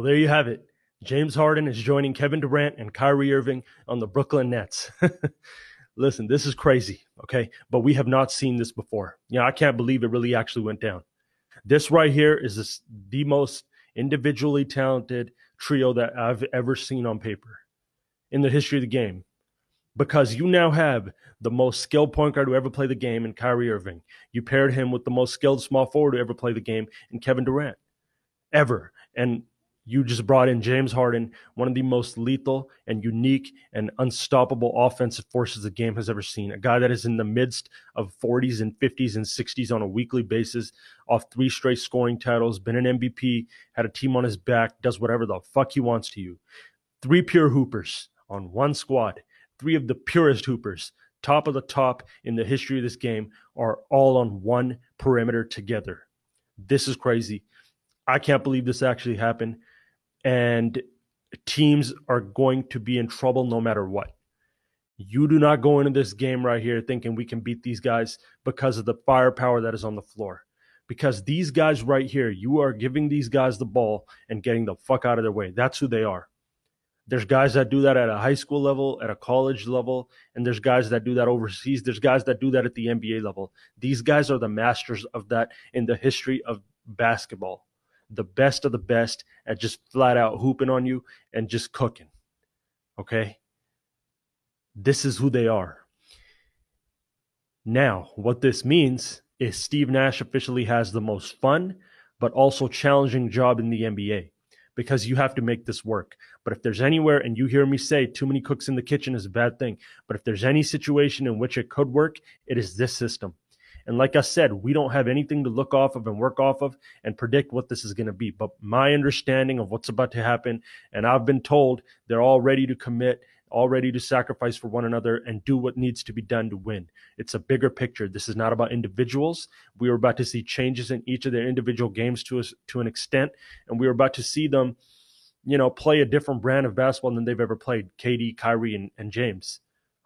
Well, there you have it. James Harden is joining Kevin Durant and Kyrie Irving on the Brooklyn Nets. Listen, this is crazy, okay? But we have not seen this before. You know, I can't believe it really actually went down. This right here is this, the most individually talented trio that I've ever seen on paper in the history of the game. Because you now have the most skilled point guard who ever played the game in Kyrie Irving. You paired him with the most skilled small forward who ever played the game in Kevin Durant. Ever. And you just brought in James Harden, one of the most lethal and unique and unstoppable offensive forces the game has ever seen. A guy that is in the midst of 40s and 50s and 60s on a weekly basis, off three straight scoring titles, been an MVP, had a team on his back, does whatever the fuck he wants to you. Three pure hoopers on one squad, three of the purest hoopers, top of the top in the history of this game, are all on one perimeter together. This is crazy. I can't believe this actually happened and teams are going to be in trouble no matter what. You do not go into this game right here thinking we can beat these guys because of the firepower that is on the floor. Because these guys right here, you are giving these guys the ball and getting the fuck out of their way. That's who they are. There's guys that do that at a high school level, at a college level, and there's guys that do that overseas. There's guys that do that at the NBA level. These guys are the masters of that in the history of basketball the best of the best at just flat out hooping on you and just cooking. Okay? This is who they are. Now, what this means is Steve Nash officially has the most fun, but also challenging job in the NBA because you have to make this work. But if there's anywhere, and you hear me say too many cooks in the kitchen is a bad thing, but if there's any situation in which it could work, it is this system. And like I said, we don't have anything to look off of and work off of and predict what this is going to be. But my understanding of what's about to happen, and I've been told they're all ready to commit, all ready to sacrifice for one another and do what needs to be done to win. It's a bigger picture. This is not about individuals. We are about to see changes in each of their individual games to us to an extent, and we are about to see them, you know, play a different brand of basketball than they've ever played. KD, Kyrie, and, and James.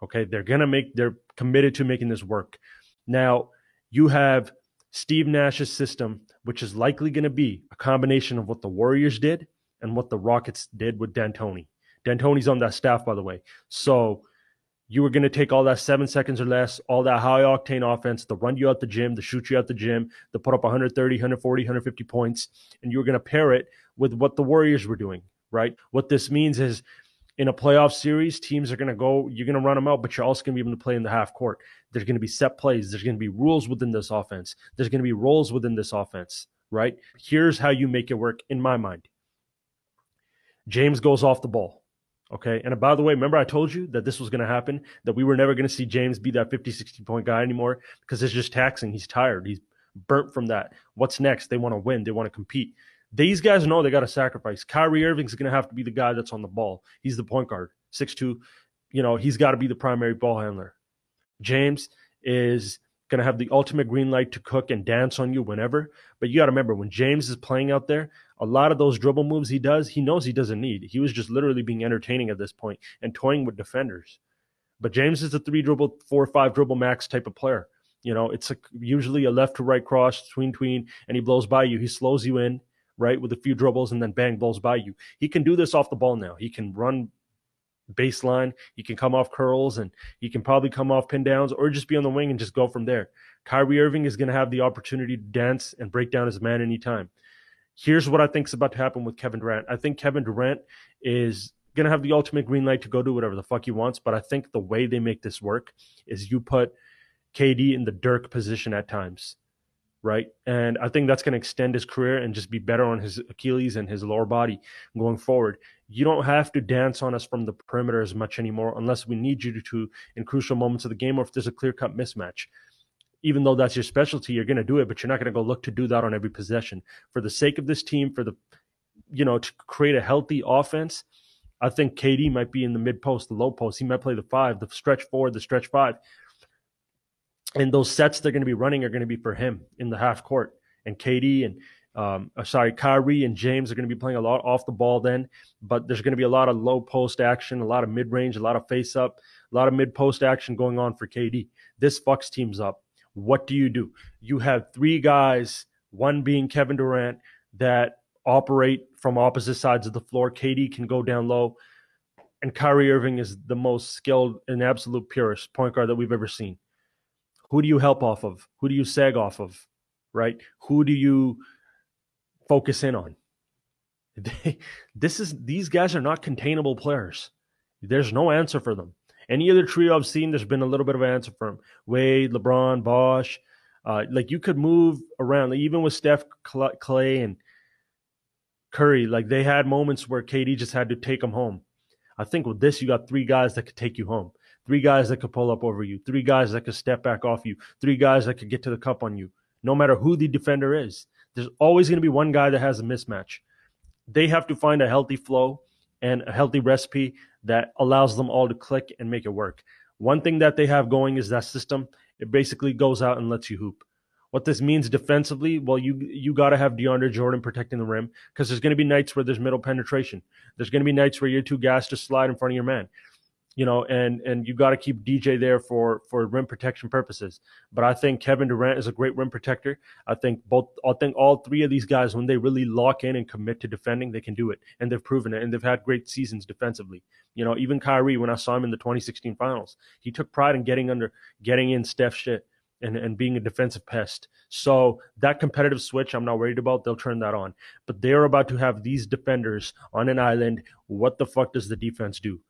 Okay, they're gonna make. They're committed to making this work. Now, you have Steve Nash's system, which is likely going to be a combination of what the Warriors did and what the Rockets did with D'Antoni. D'Antoni's on that staff, by the way. So you were going to take all that seven seconds or less, all that high octane offense, to run you out the gym, to shoot you out the gym, to put up 130, 140, 150 points, and you were going to pair it with what the Warriors were doing, right? What this means is in a playoff series, teams are going to go, you're going to run them out, but you're also going to be able to play in the half court. There's going to be set plays. There's going to be rules within this offense. There's going to be roles within this offense, right? Here's how you make it work in my mind James goes off the ball. Okay. And uh, by the way, remember I told you that this was going to happen, that we were never going to see James be that 50, 60 point guy anymore because it's just taxing. He's tired. He's burnt from that. What's next? They want to win, they want to compete. These guys know they got to sacrifice. Kyrie Irving's going to have to be the guy that's on the ball. He's the point guard, six two. You know, he's got to be the primary ball handler. James is going to have the ultimate green light to cook and dance on you whenever. But you got to remember when James is playing out there, a lot of those dribble moves he does, he knows he doesn't need. He was just literally being entertaining at this point and toying with defenders. But James is a three dribble, four or five dribble max type of player. You know, it's a, usually a left to right cross, tween tween, and he blows by you. He slows you in right, with a few dribbles and then bang blows by you. He can do this off the ball now. He can run baseline. He can come off curls and he can probably come off pin downs or just be on the wing and just go from there. Kyrie Irving is going to have the opportunity to dance and break down his man anytime. Here's what I think is about to happen with Kevin Durant. I think Kevin Durant is going to have the ultimate green light to go do whatever the fuck he wants, but I think the way they make this work is you put KD in the Dirk position at times right? And I think that's going to extend his career and just be better on his Achilles and his lower body going forward. You don't have to dance on us from the perimeter as much anymore unless we need you to in crucial moments of the game or if there's a clear cut mismatch. Even though that's your specialty, you're going to do it, but you're not going to go look to do that on every possession. For the sake of this team, for the, you know, to create a healthy offense, I think KD might be in the mid post, the low post. He might play the five, the stretch four, the stretch five and those sets they're going to be running are going to be for him in the half court. And KD and um, uh, sorry, Kyrie and James are going to be playing a lot off the ball then, but there's going to be a lot of low post action, a lot of mid range, a lot of face up, a lot of mid post action going on for KD. This fucks teams up. What do you do? You have three guys, one being Kevin Durant, that operate from opposite sides of the floor. KD can go down low. And Kyrie Irving is the most skilled and absolute purest point guard that we've ever seen. Who do you help off of? Who do you sag off of? Right? Who do you focus in on? They, this is these guys are not containable players. There's no answer for them. Any other trio I've seen, there's been a little bit of an answer for them. Wade, LeBron, Bosh. Uh, like you could move around, like even with Steph, Clay, and Curry. Like they had moments where KD just had to take them home. I think with this, you got three guys that could take you home. Three guys that could pull up over you. Three guys that could step back off you. Three guys that could get to the cup on you. No matter who the defender is, there's always going to be one guy that has a mismatch. They have to find a healthy flow and a healthy recipe that allows them all to click and make it work. One thing that they have going is that system. It basically goes out and lets you hoop. What this means defensively, well, you you got to have DeAndre Jordan protecting the rim because there's going to be nights where there's middle penetration. There's going to be nights where you're too gassed to slide in front of your man you know, and and you got to keep DJ there for for rim protection purposes. But I think Kevin Durant is a great rim protector. I think both I think all three of these guys when they really lock in and commit to defending, they can do it, and they've proven it, and they've had great seasons defensively. You know, even Kyrie when I saw him in the 2016 Finals, he took pride in getting under, getting in Steph shit. And, and being a defensive pest. So that competitive switch, I'm not worried about. They'll turn that on. But they're about to have these defenders on an island. What the fuck does the defense do?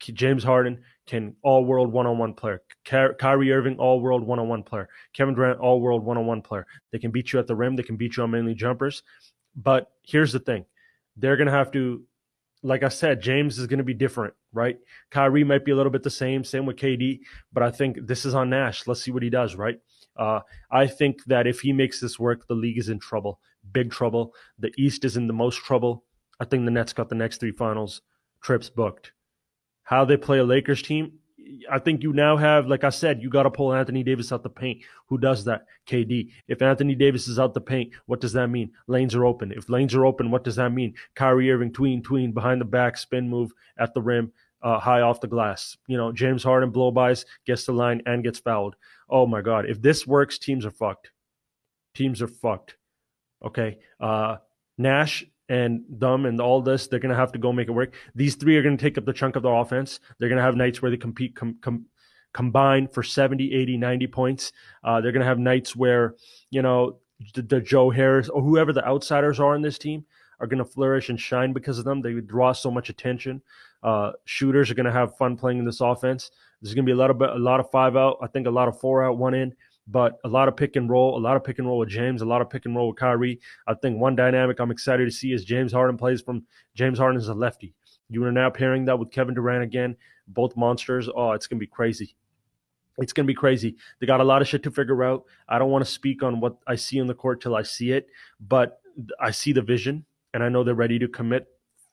James Harden can all world one on one player. Kyrie Irving, all world one on one player. Kevin Durant, all world one on one player. They can beat you at the rim. They can beat you on mainly jumpers. But here's the thing they're going to have to, like I said, James is going to be different, right? Kyrie might be a little bit the same, same with KD, but I think this is on Nash. Let's see what he does, right? Uh, I think that if he makes this work, the league is in trouble, big trouble. The East is in the most trouble. I think the Nets got the next three finals trips booked how they play a Lakers team, I think you now have, like I said, you got to pull Anthony Davis out the paint. Who does that? KD. If Anthony Davis is out the paint, what does that mean? Lanes are open. If lanes are open, what does that mean? Kyrie Irving, tween, tween, behind the back, spin move at the rim, uh, high off the glass. You know, James Harden blow bys, gets the line and gets fouled. Oh my God. If this works, teams are fucked. Teams are fucked. Okay. Uh, Nash and them and all this, they're going to have to go make it work. These three are going to take up the chunk of the offense. They're going to have nights where they compete, com, com, combine for 70, 80, 90 points. Uh, they're going to have nights where, you know, the, the, Joe Harris or whoever the outsiders are on this team are going to flourish and shine because of them. They draw so much attention. Uh, shooters are going to have fun playing in this offense. There's going to be a lot of a lot of five out. I think a lot of four out, one in but a lot of pick and roll, a lot of pick and roll with James, a lot of pick and roll with Kyrie. I think one dynamic I'm excited to see is James Harden plays from James Harden is a lefty. You are now pairing that with Kevin Durant again, both monsters. Oh, it's gonna be crazy. It's gonna be crazy. They got a lot of shit to figure out. I don't want to speak on what I see on the court till I see it, but I see the vision and I know they're ready to commit.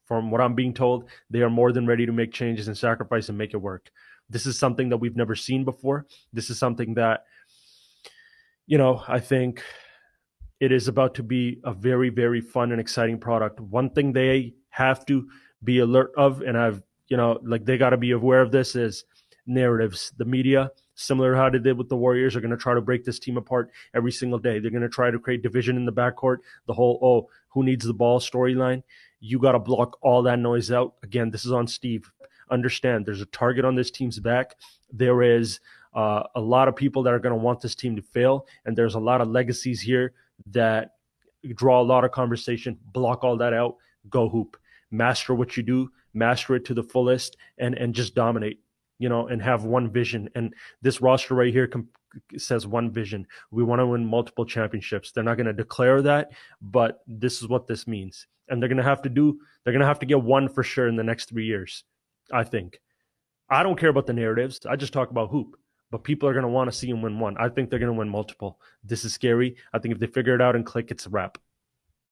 From what I'm being told, they are more than ready to make changes and sacrifice and make it work. This is something that we've never seen before. This is something that you know, I think it is about to be a very, very fun and exciting product. One thing they have to be alert of, and I've, you know, like they got to be aware of this is narratives. The media, similar to how they did with the Warriors, are going to try to break this team apart every single day. They're going to try to create division in the backcourt, the whole, oh, who needs the ball storyline. You got to block all that noise out. Again, this is on Steve. Understand there's a target on this team's back. There is uh, a lot of people that are going to want this team to fail, and there's a lot of legacies here that draw a lot of conversation. Block all that out. Go hoop. Master what you do. Master it to the fullest, and and just dominate. You know, and have one vision. And this roster right here com- says one vision. We want to win multiple championships. They're not going to declare that, but this is what this means. And they're going to have to do. They're going to have to get one for sure in the next three years. I think. I don't care about the narratives. I just talk about hoop but people are going to want to see him win one. I think they're going to win multiple. This is scary. I think if they figure it out and click, it's a wrap.